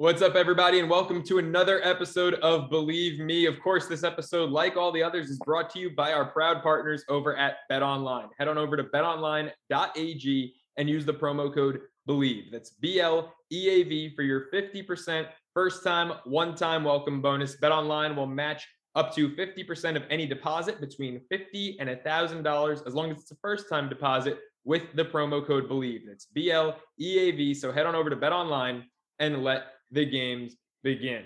What's up, everybody, and welcome to another episode of Bleav Me. Of course, this episode, like all the others, is brought to you by our proud partners over at Bet Online. Head on over to betonline.ag and use the promo code BLEAV. That's B L E A V for your 50% first time, one time welcome bonus. Bet Online will match up to 50% of any deposit between 50 and $1,000 as long as it's a first time deposit with the promo code BLEAV. That's B L E A V. So head on over to Bet Online and let the games begin.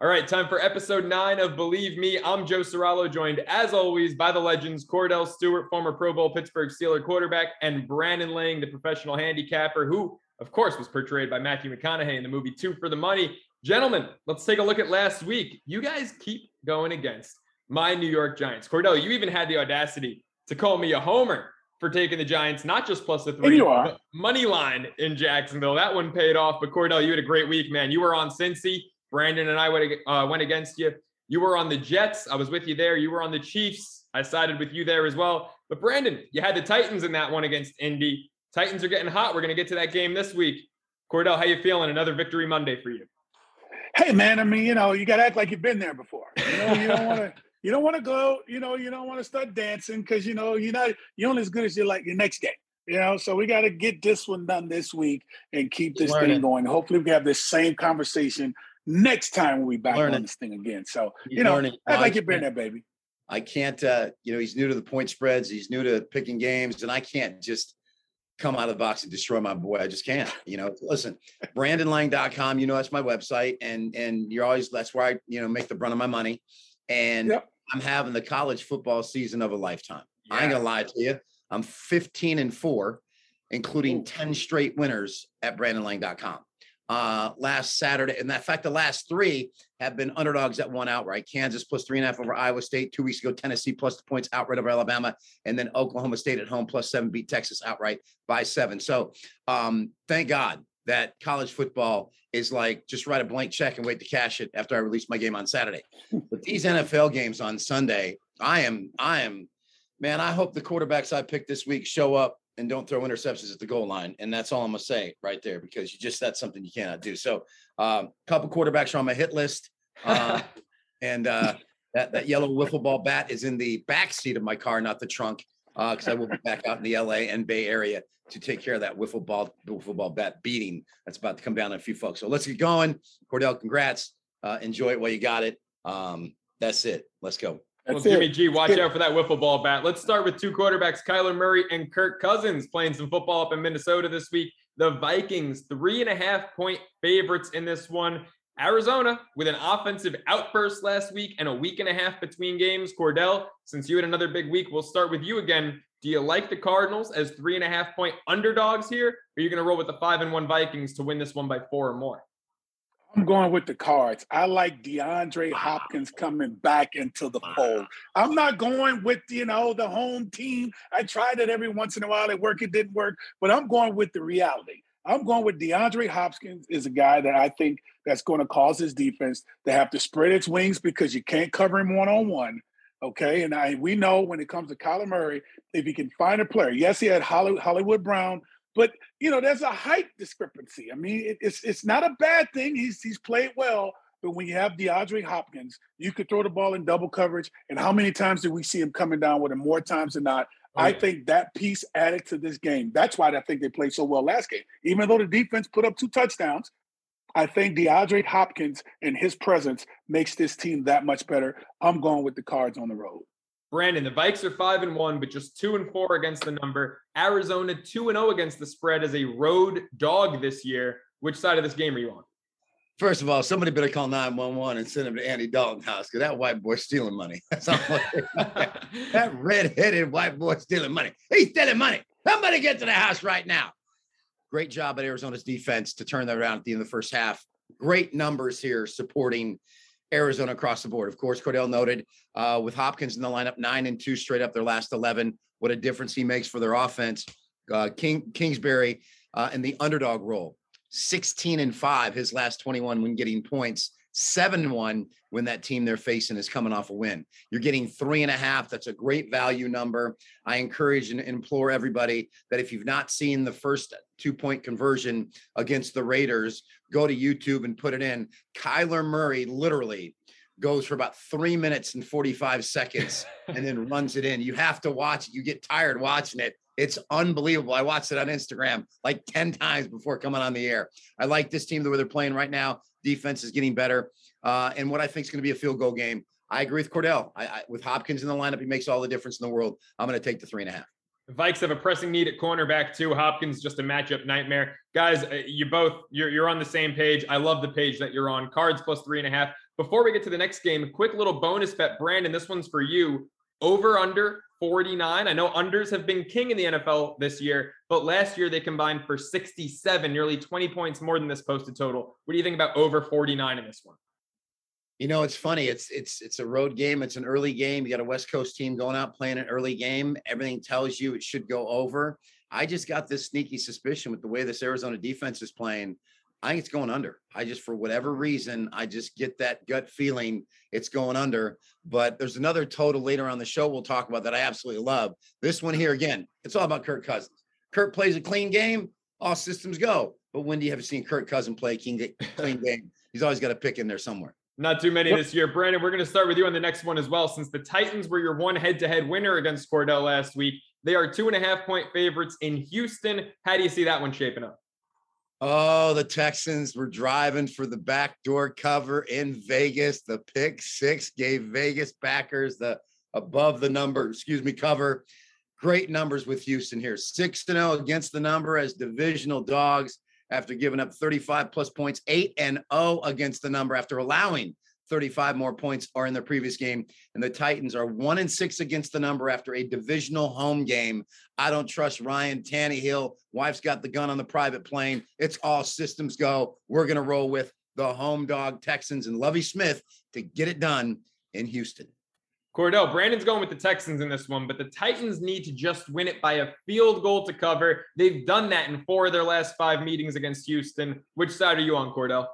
All right, time for episode nine of Bleav Me. I'm Joe Ceraulo, joined as always by the legends Kordell Stewart, former Pro Bowl Pittsburgh Steeler quarterback, and Brandon Lang, the professional handicapper, who, of course, was portrayed by Matthew McConaughey in the movie Two for the Money. Gentlemen, let's take a look at last week. You guys keep going against my New York Giants. Kordell, you even had the audacity to call me a homer for taking the Giants, not just plus the three, money line in Jacksonville. That one paid off. But Kordell, you had a great week, man. You were on Cincy. Brandon and I went, uh, went against you. You were on the Jets. I was with you there. You were on the Chiefs. I sided with you there as well. But Brandon, you had the Titans in that one against Indy. Titans are getting hot. We're going to get to that game this week. Kordell, how you feeling? Another victory Monday for you. Hey man, I mean, you know, you got to act like you've been there before. You know, you don't want to you don't want to go, you know, you don't want to start dancing because you know you're not you're only as good as you like your next game. You know, so we got to get this one done this week and keep this Learning. thing going. Hopefully, we have this same conversation next time when we back Learning. on this thing again. So you know, Learning. act like you've been there, baby. I can't. uh You know, he's new to the point spreads. He's new to picking games, and I can't just come out of the box and destroy my boy. I just can't. You know, listen, brandonlang.com, you know, that's my website. And and you're always that's where I, you know, make the brunt of my money. And yep. I'm having the college football season of a lifetime. Yeah. I ain't gonna lie to you. I'm 15 and four, including Ooh. 10 straight winners at brandonlang.com. Uh, last Saturday, and in fact, the last three have been underdogs that won outright. Kansas plus three and a half over Iowa State. Two weeks ago, Tennessee plus the points outright over Alabama, and then Oklahoma State at home plus seven beat Texas outright by seven. So, um, thank God that college football is like just write a blank check and wait to cash it after I release my game on Saturday. But these NFL games on Sunday, I am, I am, man, I hope the quarterbacks I picked this week show up and don't throw interceptions at the goal line. And that's all I'm gonna say right there because you just that's something you cannot do. So a um, couple quarterbacks are on my hit list. Uh, and uh, that, that yellow wiffle ball bat is in the back seat of my car, not the trunk because uh, I will be back out in the LA and Bay Area to take care of that wiffle ball wiffle ball bat beating that's about to come down on a few folks. So let's get going. Kordell, congrats. Uh, enjoy it while you got it. Um, that's it. Let's go. Well, Jimmy G, watch out for that wiffle ball bat. Let's start with two quarterbacks, Kyler Murray and Kirk Cousins, playing some football up in Minnesota this week. The Vikings, three and a half point favorites in this one. Arizona with an offensive outburst last week and a week and a half between games. Kordell, since you had another big week, we'll start with you again. Do you like the Cardinals as three and a half point underdogs here? Or are you going to roll with the five and one Vikings to win this one by four or more? I'm going with the cards. I like DeAndre Hopkins coming back into the fold. I'm not going with, you know, the home team. I tried it every once in a while. It worked, it didn't work, but I'm going with the reality. I'm going with DeAndre Hopkins is a guy that I think that's going to cause his defense to have to spread its wings because you can't cover him one on one. Okay, and I we know when it comes to Kyler Murray, if he can find a player, yes, he had Hollywood Brown, but you know there's a height discrepancy. I mean, it, it's it's not a bad thing. He's he's played well, but when you have DeAndre Hopkins, you could throw the ball in double coverage. And how many times did we see him coming down with it? More times than not. Oh, I think that piece added to this game. That's why I think they played so well last game. Even though the defense put up two touchdowns, I think DeAndre Hopkins and his presence makes this team that much better. I'm going with the cards on the road. Brandon, the Vikes are five and one, but just two and four against the number. Arizona two and zero oh against the spread as a road dog this year. Which side of this game are you on? First of all, somebody better call 911 and send him to Andy Dalton house because that white boy's stealing money. That's all that red-headed white boy stealing money. He's stealing money. Somebody get to the house right now. Great job at Arizona's defense to turn that around at the end of the first half. Great numbers here supporting Arizona across the board. Of course, Kordell noted uh, with Hopkins in the lineup, nine and two straight up their last 11. What a difference he makes for their offense. Uh, King Kingsbury uh, in the underdog role 16 and 5 his last 21 when getting points seven one when that team they're facing is coming off a win. You're getting three and a half. That's a great value number. I encourage and implore everybody that if you've not seen the first two point conversion against the Raiders, go to YouTube and put it in. Kyler Murray literally goes for about three minutes and 45 seconds and then runs it in. You have to watch it. You get tired watching it. It's unbelievable. I watched it on Instagram like 10 times before coming on the air. I like this team the way they're playing right now. Defense is getting better. Uh, and what I think is going to be a field goal game. I agree with Kordell. I, I, with Hopkins in the lineup, he makes all the difference in the world. I'm going to take the three and a half. Vikes have a pressing need at cornerback too. Hopkins just a matchup nightmare. Guys, uh, you both you're you're on the same page. I love the page that you're on. Cards plus three and a half. Before we get to the next game, quick little bonus bet, Brandon. This one's for you. Over under 49. I know unders have been king in the NFL this year, but last year they combined for 67, nearly 20 points more than this posted total. What do you think about over 49 in this one? You know, it's funny. It's it's it's a road game. It's an early game. You got a West Coast team going out playing an early game. Everything tells you it should go over. I just got this sneaky suspicion with the way this Arizona defense is playing. I think it's going under. I just, for whatever reason, I just get that gut feeling it's going under. But there's another total later on the show we'll talk about that I absolutely love. This one here again, it's all about Kirk Cousins. Kirk plays a clean game, all systems go. But when do you ever seen Kirk Cousins play a clean game? He's always got a pick in there somewhere. Not too many this year. Brandon, we're going to start with you on the next one as well. Since the Titans were your one head to head winner against Kordell last week, they are two and a half point favorites in Houston. How do you see that one shaping up? Oh, the Texans were driving for the backdoor cover in Vegas. The pick six gave Vegas backers the above the number, excuse me, cover. Great numbers with Houston here. 6 to 0 against the number as divisional dogs after giving up 35 plus points, 8 and 0 against the number after allowing 35 more points are in the previous game. And the Titans are one and six against the number after a divisional home game. I don't trust Ryan Tannehill. Wife's got the gun on the private plane. It's all systems go. We're going to roll with the home dog Texans and Lovie Smith to get it done in Houston. Kordell, Brandon's going with the Texans in this one, but the Titans need to just win it by a field goal to cover. They've done that in four of their last five meetings against Houston. Which side are you on, Kordell?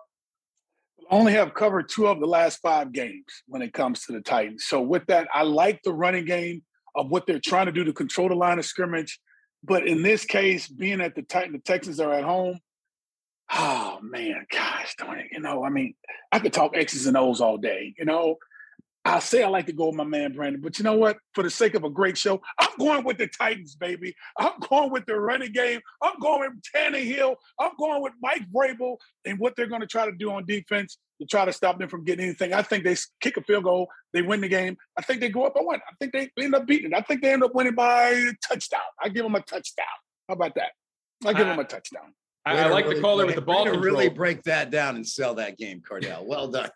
Only have covered two of the last five games when it comes to the Titans. So with that, I like the running game of what they're trying to do to control the line of scrimmage. But in this case, being at the Titan, the Texans are at home. Oh man, gosh, don't it? You know, I mean, I could talk X's and O's all day. You know, I say I like to go with my man Brandon, but you know what? For the sake of a great show, I'm going with the Titans, baby. I'm going with the running game. I'm going with Tannehill. I'm going with Mike Vrabel and what they're going to try to do on defense to try to stop them from getting anything. I think they kick a field goal, they win the game. I think they go up by one. I think they end up beating it. I think they end up winning by a touchdown. I give them a touchdown. How about that? I give uh, them a touchdown. I, I like really, the caller with the ball. To really break that down and sell that game, Kordell. Well done.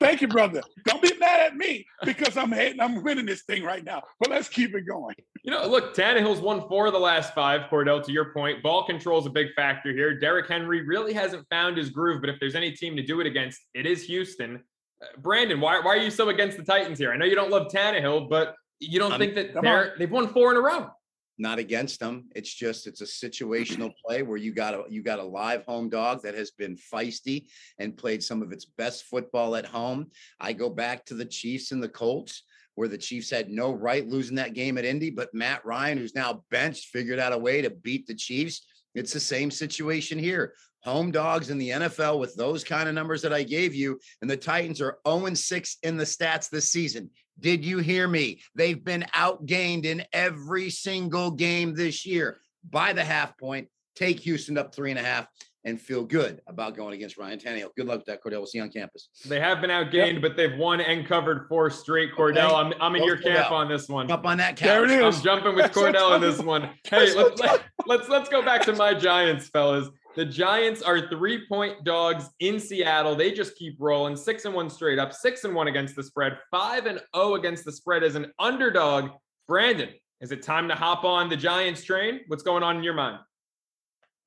Thank you, brother. Don't be mad at me because I'm hating. I'm winning this thing right now. But let's keep it going. You know, look, Tannehill's won four of the last five. Kordell, to your point, ball control is a big factor here. Derrick Henry really hasn't found his groove, but if there's any team to do it against, it is Houston. Uh, Brandon, why, why are you so against the Titans here? I know you don't love Tannehill, but you don't I'm, think that they're they've won four in a row not against them. It's just it's a situational play where you got a you got a live home dog that has been feisty and played some of its best football at home. I go back to the Chiefs and the Colts where the Chiefs had no right losing that game at Indy, but Matt Ryan, who's now benched, figured out a way to beat the Chiefs. It's the same situation here. Home dogs in the NFL with those kind of numbers that I gave you, and the Titans are 0 6 in the stats this season. Did you hear me? They've been outgained in every single game this year by the half point. Take Houston up three and a half and feel good about going against Ryan Tannehill. Good luck with that, Kordell. We'll see you on campus. They have been outgained, yep. but they've won and covered four straight. Kordell, okay. I'm, I'm in your camp on this one. Up on that couch. There it is. I'm jumping with Kordell in this one. Hey, let's, let's let's go back to my Giants, fellas. The Giants are three point dogs in Seattle. They just keep rolling six and one straight up, six and one against the spread, five and oh against the spread as an underdog. Brandon, is it time to hop on the Giants train? What's going on in your mind?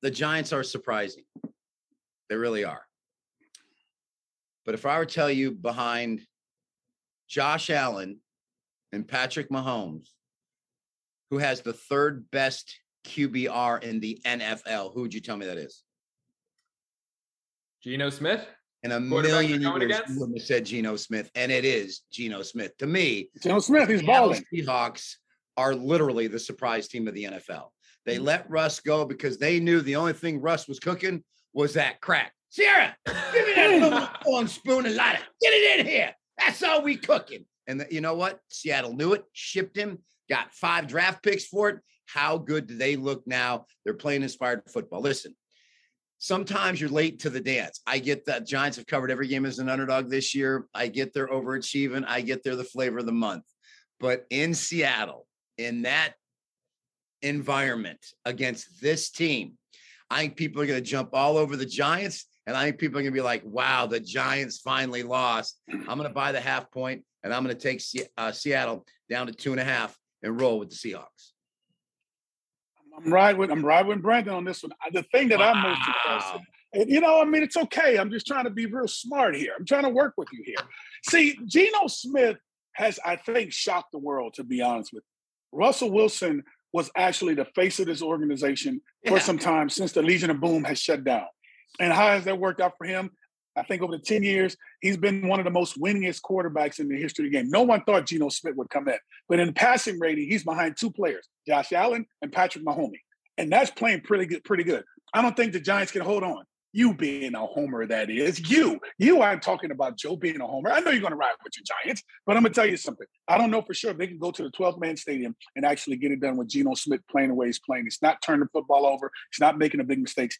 The Giants are surprising. They really are. But if I were to tell you behind Josh Allen and Patrick Mahomes, who has the third best QBR in the NFL. Who would you tell me that is? Geno Smith. In a million years, you wouldn't have said Geno Smith, and it is Geno Smith. To me, Geno Smith, he's balling. Seahawks are literally the surprise team of the NFL. They mm. let Russ go because they knew the only thing Russ was cooking was that crack. Sierra, give me that little corn spoon and lighter. Get it in here. That's all we cooking. And the, you know what? Seattle knew it, shipped him, got five draft picks for it. How good do they look now? They're playing inspired football. Listen, sometimes you're late to the dance. I get that Giants have covered every game as an underdog this year. I get they're overachieving. I get they're the flavor of the month. But in Seattle, in that environment against this team, I think people are going to jump all over the Giants. And I think people are going to be like, wow, the Giants finally lost. I'm going to buy the half point and I'm going to take uh, Seattle down to two and a half and roll with the Seahawks. I'm riding with I'm riding with Brandon on this one. The thing that wow. I'm most impressed, and you know, I mean, it's okay. I'm just trying to be real smart here. I'm trying to work with you here. See, Geno Smith has, I think, shocked the world. To be honest with you, Russell Wilson was actually the face of this organization yeah. for some time since the Legion of Boom has shut down. And how has that worked out for him? I think over the 10 years, he's been one of the most winningest quarterbacks in the history of the game. No one thought Geno Smith would come in. But in passing rating, he's behind two players, Josh Allen and Patrick Mahomes. And that's playing pretty good, pretty good. I don't think the Giants can hold on. You being a homer, that is. You. You I'm talking about Joe being a homer. I know you're gonna ride with your Giants, but I'm gonna tell you something. I don't know for sure if they can go to the 12 man stadium and actually get it done with Geno Smith playing the way he's playing. He's not turning the football over, he's not making the big mistakes.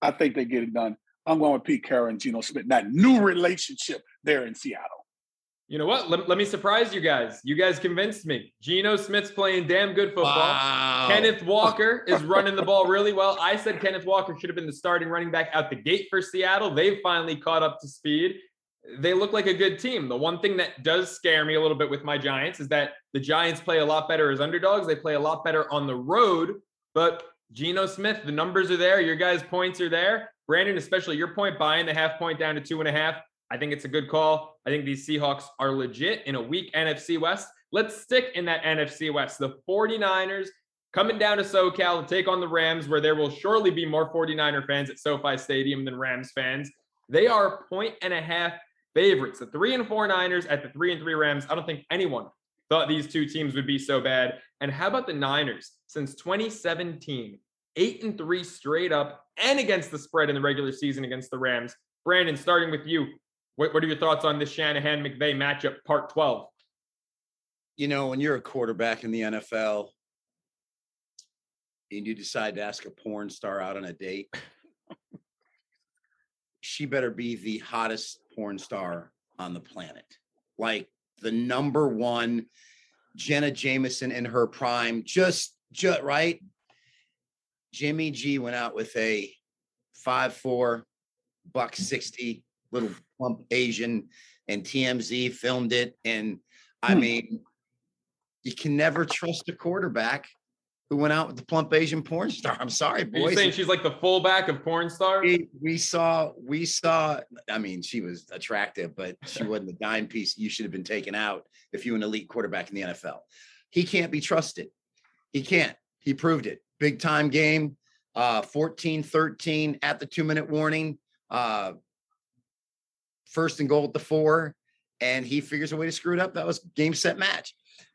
I think they get it done. I'm going with Pete Carroll and Geno Smith. That new relationship there in Seattle. You know what? Let, let me surprise you guys. You guys convinced me. Geno Smith's playing damn good football. Wow. Kenneth Walker is running the ball really well. I said Kenneth Walker should have been the starting running back out the gate for Seattle. They've finally caught up to speed. They look like a good team. The one thing that does scare me a little bit with my Giants is that the Giants play a lot better as underdogs. They play a lot better on the road. But Geno Smith, the numbers are there. Your guys' points are there. Brandon, especially your point, buying the half point down to two and a half. I think it's a good call. I think these Seahawks are legit in a weak NFC West. Let's stick in that NFC West. The 49ers coming down to SoCal to take on the Rams, where there will surely be more 49er fans at SoFi Stadium than Rams fans. They are point and a half favorites. The three and four Niners at the three and three Rams. I don't think anyone thought these two teams would be so bad. And how about the Niners? Since 2017, eight and three straight up and against the spread in the regular season against the Rams. Brandon, starting with you, what, what are your thoughts on this Shanahan McVay matchup, part 12? You know, when you're a quarterback in the NFL and you decide to ask a porn star out on a date, she better be the hottest porn star on the planet. Like the number one Jenna Jameson in her prime, just, just right Jimmy G went out with a five four, buck sixty, little plump Asian, and TMZ filmed it. And I hmm. mean, you can never trust a quarterback who went out with the plump Asian porn star. I'm sorry, boys. you saying she's like the fullback of porn stars? We, we, saw, we saw. I mean, she was attractive, but she wasn't the dime piece you should have been taken out if you were an elite quarterback in the NFL. He can't be trusted. He can't. He proved it big time game, uh, 14 13 at the two minute warning, uh, first and goal at the four, and he figures a way to screw it up. That was game set match.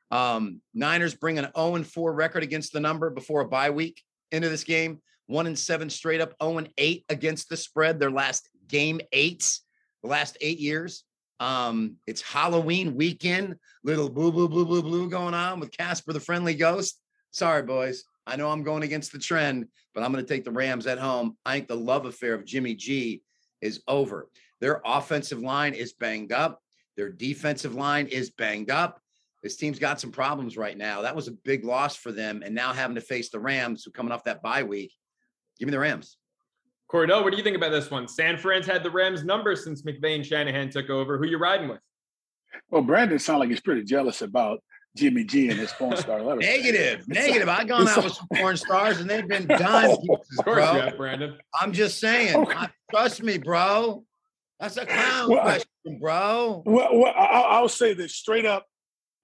Um, Niners bring an 0 4 record against the number before a bye week into this game. One and seven straight up, 0 and 8 against the spread, their last game eights, the last eight years. Um, it's Halloween weekend, little blue, blue, blue, blue, blue going on with Casper the Friendly Ghost. Sorry, boys. I know I'm going against the trend, but I'm going to take the Rams at home. I think the love affair of Jimmy G is over. Their offensive line is banged up. Their defensive line is banged up. This team's got some problems right now. That was a big loss for them. And now having to face the Rams, who coming off that bye week. Give me the Rams. Kordell, what do you think about this one? San Fran's had the Rams number since McVay and Shanahan took over. Who you riding with? Well, Brandon sounds like he's pretty jealous about Jimmy G and his porn star letter. negative, negative. I've gone out with some porn stars and they've been done. pieces, bro. Brandon. I'm just saying. Okay. I, trust me, bro. That's a clown well, question, bro. Well, well I'll, I'll, say this straight up.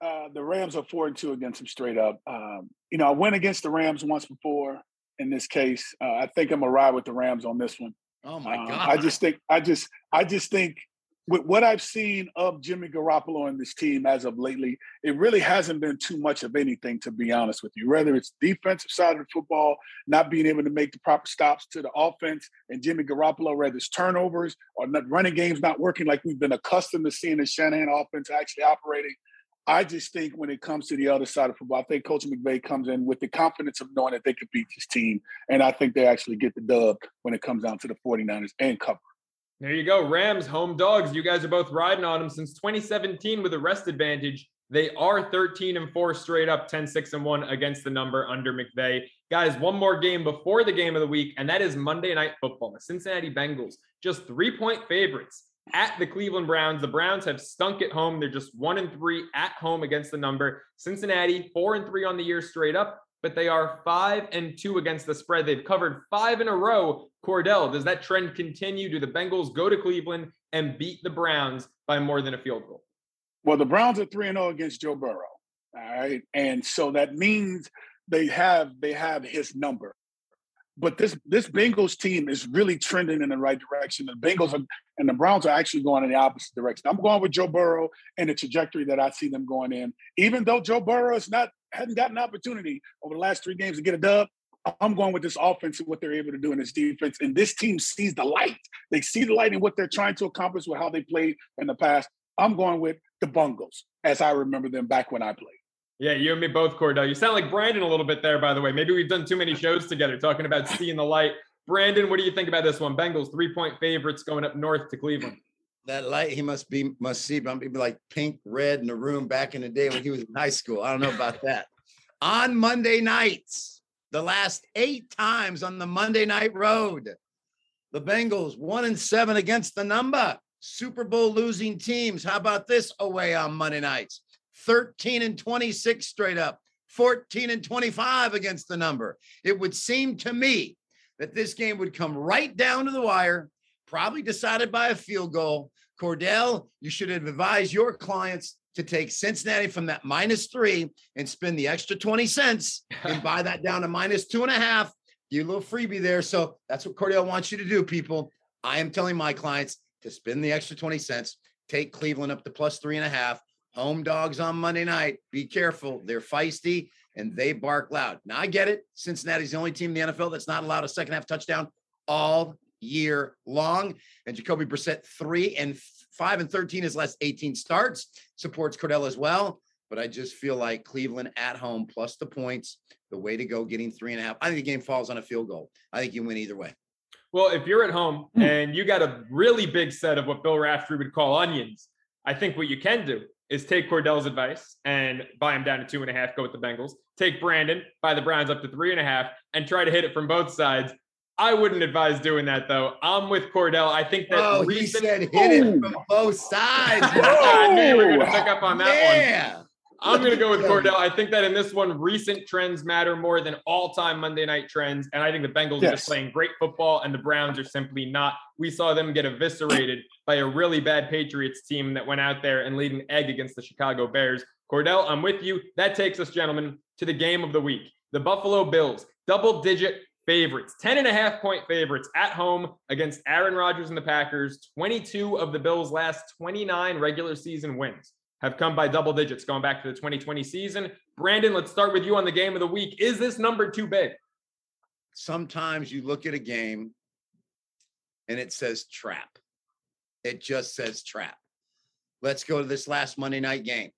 Uh, the Rams are four and two against them straight up. Um, you know, I went against the Rams once before. In this case, uh, I think I'm gonna ride with the Rams on this one. Oh my Um, god! I just think I just I just think with what I've seen of Jimmy Garoppolo and this team as of lately, it really hasn't been too much of anything, to be honest with you. Whether it's defensive side of the football, not being able to make the proper stops to the offense, and Jimmy Garoppolo, whether it's turnovers or not, running games not working like we've been accustomed to seeing the Shanahan offense actually operating. I just think when it comes to the other side of football, I think Coach McVay comes in with the confidence of knowing that they could beat this team. And I think they actually get the dub when it comes down to the 49ers and cover. There you go. Rams, home dogs. You guys are both riding on them since 2017 with a rest advantage. They are 13 and 4 straight up, 10, 6 and 1 against the number under McVay. Guys, one more game before the game of the week, and that is Monday Night Football. The Cincinnati Bengals, just three point favorites at the Cleveland Browns. The Browns have stunk at home. They're just one and three at home against the number. Cincinnati, four and three on the year straight up, but they are five and two against the spread. They've covered five in a row. Kordell, does that trend continue? Do the Bengals go to Cleveland and beat the Browns by more than a field goal? Well, the Browns are 3 and 0 against Joe Burrow. All right. And so that means they have they have his number. But this this Bengals team is really trending in the right direction. The Bengals are, and the Browns are actually going in the opposite direction. I'm going with Joe Burrow and the trajectory that I see them going in. Even though Joe Burrow has not hadn't gotten an opportunity over the last three games to get a dub, I'm going with this offense and what they're able to do in this defense. And this team sees the light. They see the light in what they're trying to accomplish with how they played in the past. I'm going with the Bungles as I remember them back when I played. Yeah, you and me both, Kordell. You sound like Brandon a little bit there, by the way. Maybe we've done too many shows together talking about seeing the light. Brandon, what do you think about this one? Bengals three point favorites going up north to Cleveland. That light he must be must see, but be like pink, red in the room back in the day when he was in high school. I don't know about that. On Monday nights, the last eight times on the Monday night road, the Bengals one and seven against the number. Super Bowl losing teams. How about this away on Monday nights? 13 and 26 straight up, 14 and 25 against the number. It would seem to me that this game would come right down to the wire, probably decided by a field goal. Kordell, you should have advised your clients to take Cincinnati from that minus three and spend the extra 20 cents and buy that down to minus two and a half. Give you a little freebie there. So that's what Kordell wants you to do, people. I am telling my clients to spend the extra 20 cents, take Cleveland up to plus three and a half. Home dogs on Monday night. Be careful. They're feisty and they bark loud. Now, I get it. Cincinnati's the only team in the NFL that's not allowed a second half touchdown all year long. And Jacoby Brissett, three and five and 13 his last 18 starts, supports Kordell as well. But I just feel like Cleveland at home plus the points, the way to go, getting three and a half. I think the game falls on a field goal. I think you win either way. Well, if you're at home hmm. and you got a really big set of what Bill Raftery would call onions, I think what you can do is take Kordell's advice and buy him down to two and a half, go with the Bengals. Take Brandon, buy the Browns up to three and a half, and try to hit it from both sides. I wouldn't advise doing that though. I'm with Kordell. I think that oh, recent- he said hit it from both sides. I knew you were gonna pick up on that one. I'm going to go with Kordell. I think that in this one, recent trends matter more than all time Monday night trends. And I think the Bengals are just playing great football, and the Browns are simply not. We saw them get eviscerated by a really bad Patriots team that went out there and laid an egg against the Chicago Bears. Kordell, I'm with you. That takes us, gentlemen, to the game of the week. The Buffalo Bills, double digit favorites, 10 and a half point favorites at home against Aaron Rodgers and the Packers. 22 of the Bills' last 29 regular season wins have come by double digits going back to the 2020 season. Brandon, let's start with you on the game of the week. Is this number too big? Sometimes you look at a game and it says trap. It just says trap. Let's go to this last Monday night game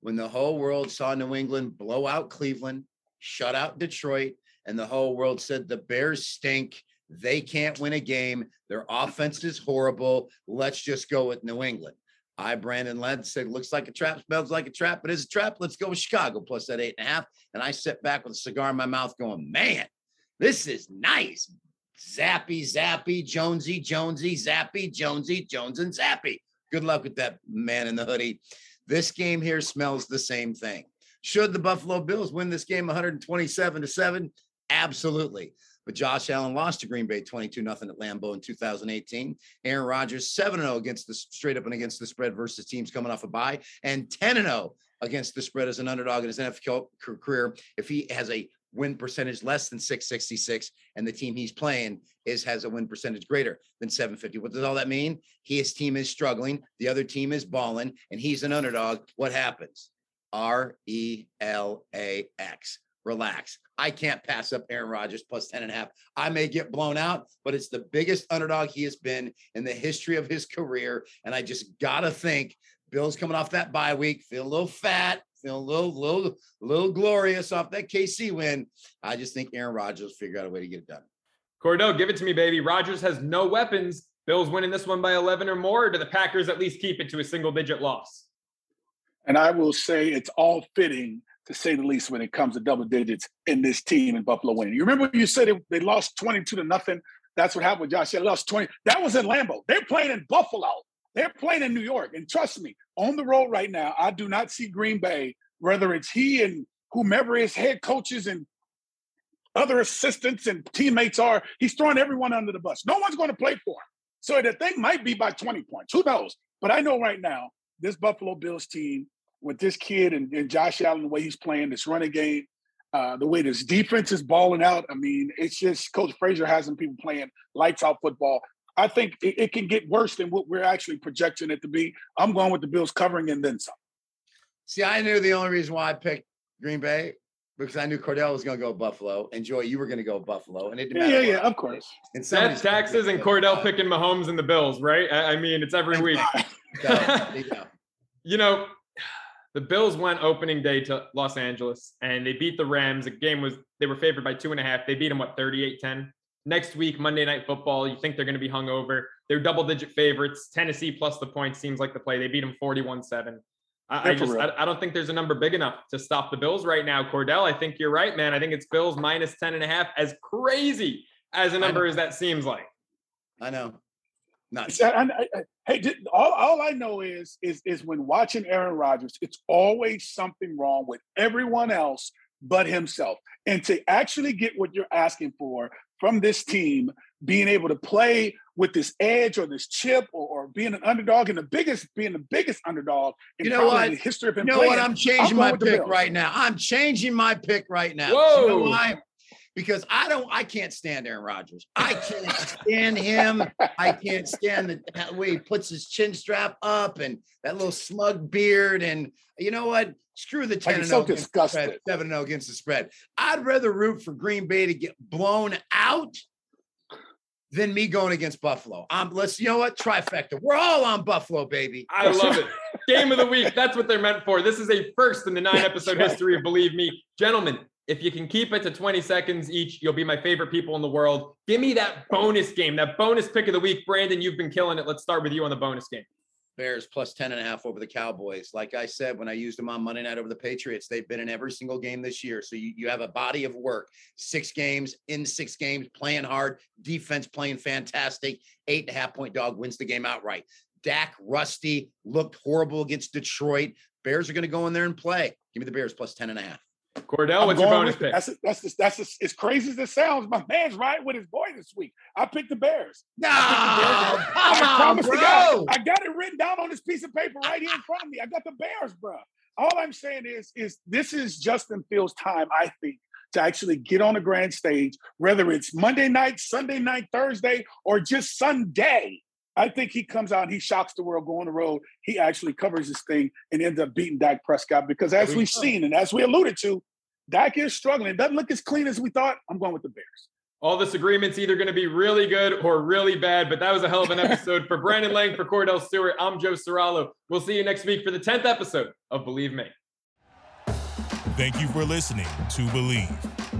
when the whole world saw New England blow out Cleveland, shut out Detroit, and the whole world said the Bears stink. They can't win a game. Their offense is horrible. Let's just go with New England. I, Brandon Lang, said, looks like a trap, smells like a trap, but it's a trap. Let's go with Chicago plus that eight and a half. And I sit back with a cigar in my mouth going, man, this is nice. Zappy, Zappy, Jonesy, Jonesy, Zappy, Jonesy, Jones, and Zappy. Good luck with that man in the hoodie. This game here smells the same thing. Should the Buffalo Bills win this game 127 to 7? Absolutely. But Josh Allen lost to Green Bay 22 0 at Lambeau in 2018. Aaron Rodgers 7 0 against the straight up and against the spread versus teams coming off a bye, and 10 0 against the spread as an underdog in his NFL career. If he has a win percentage less than 666 and the team he's playing is has a win percentage greater than 750 what does all that mean his team is struggling the other team is balling and he's an underdog what happens r-e-l-a-x relax i can't pass up aaron rodgers plus 10 and a half i may get blown out but it's the biggest underdog he has been in the history of his career and i just gotta think bill's coming off that bye week feel a little fat feel a little, little, little glorious off that KC win. I just think Aaron Rodgers will figure out a way to get it done. Kordell, give it to me, baby. Rodgers has no weapons. Bills winning this one by 11 or more. Or do the Packers at least keep it to a single digit loss? And I will say it's all fitting to say the least when it comes to double digits in this team in Buffalo winning. You remember you said it, they lost 22 to nothing? That's what happened with Josh. They lost 20. That was in Lambeau. They're playing in Buffalo. They're playing in New York. And trust me, on the road right now, I do not see Green Bay, whether it's he and whomever his head coaches and other assistants and teammates are, he's throwing everyone under the bus. No one's going to play for him. So the thing might be by 20 points. Who knows? But I know right now, this Buffalo Bills team with this kid and, and Josh Allen, the way he's playing, this running game, uh, the way this defense is balling out. I mean, it's just Coach Frazier has some people playing lights out football. I think it, it, can get worse than what we're actually projecting it to be. I'm going with the Bills covering and then some. See, I knew the only reason why I picked Green Bay because I knew Kordell was going to go Buffalo, and Joy, you were going to go Buffalo, and it didn't yeah, yeah, yeah, of course. And That's taxes and Kordell picking Mahomes and the Bills, right? I, I mean, it's every week. you know, the Bills went opening day to Los Angeles, and they beat the Rams. The game was they were favored by two and a half. They beat them what 38-10 next week, Monday Night Football, you think they're going to be hungover. They're double digit favorites. Tennessee plus the points seems like the play. They beat them 41 7. I, I just I, I, don't think there's a number big enough to stop the Bills right now. Kordell, I think you're right, man. I think it's Bills minus 10 and a half, as crazy as a number as that seems like. I know. Nice. hey, all, all I know is is is when watching Aaron Rodgers, it's always something wrong with everyone else but himself. And to actually get what you're asking for from this team being able to play with this edge or this chip or, or being an underdog and the biggest being the biggest underdog in you know what? the history of him. You know playing, what? I'm changing I'm my pick right now. I'm changing my pick right now. Whoa. You know why? Because I don't, I can't stand Aaron Rodgers. I can't stand him. I can't stand the way he puts his chin strap up and that little smug beard. And you know what? Screw the 10 and so disgusted. 7 0 against the spread. I'd rather root for Green Bay to get blown out than me going against Buffalo. Um, let's you know what? Trifecta. We're all on Buffalo, baby. I love it. Game of the week. That's what they're meant for. This is a first in the nine episode history of Bleav Me. Gentlemen, if you can keep it to 20 seconds each, you'll be my favorite people in the world. Give me that bonus game, that bonus pick of the week. Brandon, you've been killing it. Let's start with you on the bonus game. Bears plus 10 and a half over the Cowboys. Like I said, when I used them on Monday night over the Patriots, they've been in every single game this year. So you, you have a body of work, six games in six games, playing hard, defense playing fantastic. Eight and a half point dog wins the game outright. Dak rusty, looked horrible against Detroit. Bears are going to go in there and play. Give me the Bears plus 10 and a half. Kordell, what's your bonus pick? That's a, that's a, that's a, as crazy as it sounds. My man's right with his boy this week. I picked the Bears. No, I, Bears. I promise bro. God, I got it written down on this piece of paper right here in front of me. I got the Bears, bro. All I'm saying is, is this is Justin Fields' time. I think to actually get on the grand stage, whether it's Monday night, Sunday night, Thursday, or just Sunday. I think he comes out and he shocks the world, go on the road. He actually covers this thing and ends up beating Dak Prescott because, as we've seen and as we alluded to, Dak is struggling. It doesn't look as clean as we thought. I'm going with the Bears. All this agreement's either going to be really good or really bad, but that was a hell of an episode. for Brandon Lang, for Kordell Stewart, I'm Joe Ceraulo. We'll see you next week for the 10th episode of Bleav Me. Thank you for listening to Bleav.